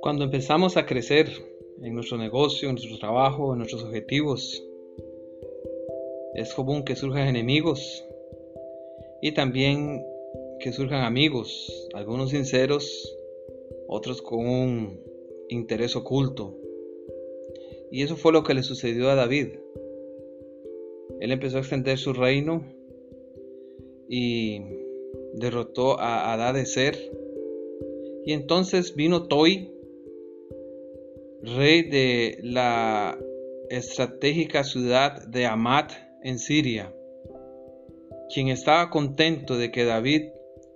Cuando empezamos a crecer en nuestro negocio, en nuestro trabajo, en nuestros objetivos, es común que surjan enemigos y también que surjan amigos, algunos sinceros, otros con un interés oculto. Y eso fue lo que le sucedió a David. Él empezó a extender su reino y derrotó a de Ser. Y entonces vino Toi, rey de la estratégica ciudad de Amat en Siria, quien estaba contento de que David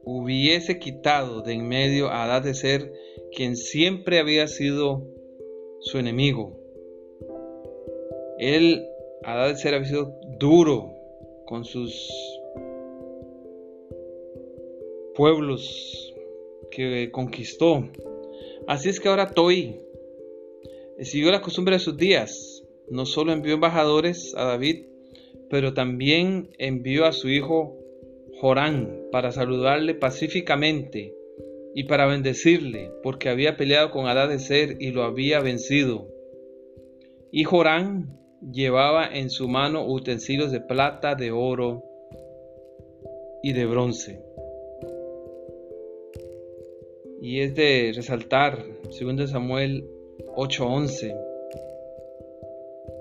hubiese quitado de en medio a de Ser, quien siempre había sido su enemigo. Él, de Ser, había sido duro con sus pueblos que conquistó. Así es que ahora Toi siguió la costumbre de sus días. No solo envió embajadores a David, pero también envió a su hijo Jorán para saludarle pacíficamente y para bendecirle, porque había peleado con Ser y lo había vencido. Y Jorán llevaba en su mano utensilios de plata, de oro y de bronce. Y es de resaltar, segundo Samuel 8:11,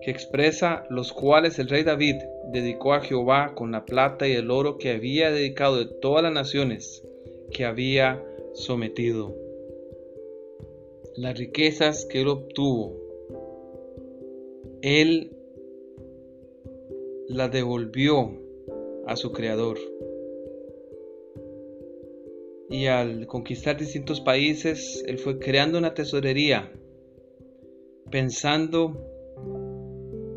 que expresa los cuales el rey David dedicó a Jehová con la plata y el oro que había dedicado de todas las naciones que había sometido. Las riquezas que él obtuvo, él las devolvió a su creador. Y al conquistar distintos países, él fue creando una tesorería pensando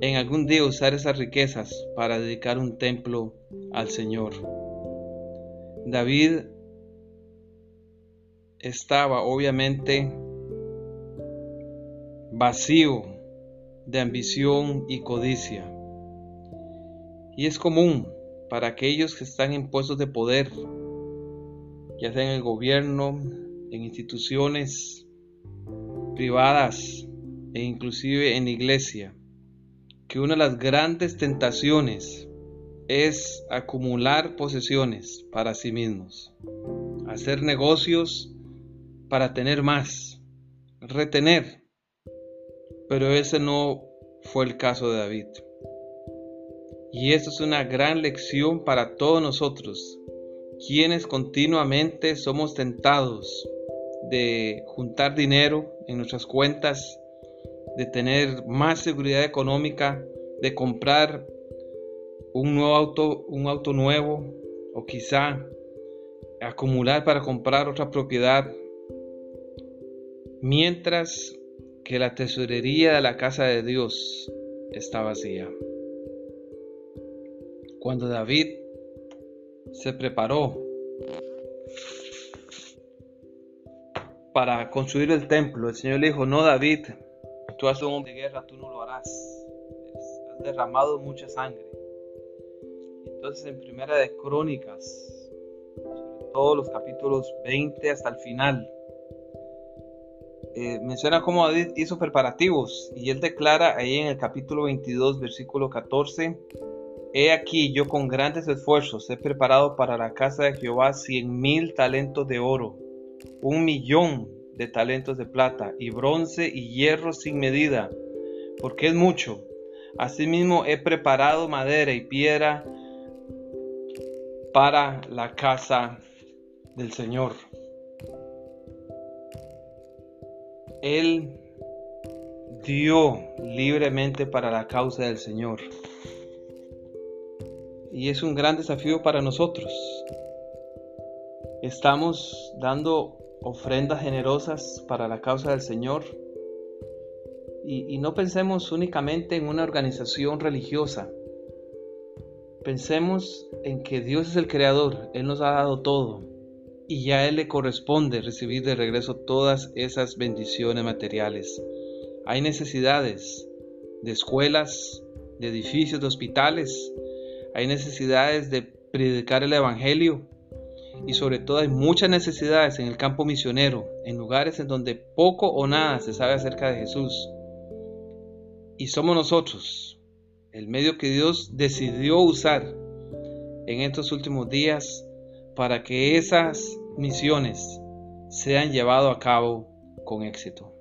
en algún día usar esas riquezas para dedicar un templo al Señor. David estaba obviamente vacío de ambición y codicia. Y es común para aquellos que están en puestos de poder, ya sea en el gobierno, en instituciones privadas, e inclusive en iglesia, que una de las grandes tentaciones es acumular posesiones para sí mismos, hacer negocios para tener más, retener. Pero ese no fue el caso de David. Y esto es una gran lección para todos nosotros, quienes continuamente somos tentados de juntar dinero en nuestras cuentas de tener más seguridad económica, de comprar un nuevo auto, un auto nuevo o quizá acumular para comprar otra propiedad, mientras que la tesorería de la casa de Dios está vacía. Cuando David se preparó para construir el templo, el Señor le dijo, no David, tú has un hombre de guerra, tú no lo harás. Has derramado mucha sangre. Entonces en Primera de Crónicas, sobre todo los capítulos 20 hasta el final, eh, menciona cómo David hizo preparativos y él declara ahí en el capítulo 22, versículo 14, He aquí yo con grandes esfuerzos he preparado para la casa de Jehová cien mil talentos de oro, un millón de talentos de plata y bronce y hierro sin medida, porque es mucho. Asimismo he preparado madera y piedra para la casa del Señor. Él dio libremente para la causa del Señor. Y es un gran desafío para nosotros. Estamos dando ofrendas generosas para la causa del Señor. Y, no pensemos únicamente en una organización religiosa. Pensemos en que Dios es el creador, Él nos ha dado todo y ya Él le corresponde recibir de regreso todas esas bendiciones materiales. Hay necesidades de escuelas, de edificios, de hospitales, hay necesidades de predicar el Evangelio, y sobre todo hay muchas necesidades en el campo misionero, en lugares en donde poco o nada se sabe acerca de Jesús. Y somos nosotros, el medio que Dios decidió usar en estos últimos días para que esas misiones sean llevadas a cabo con éxito.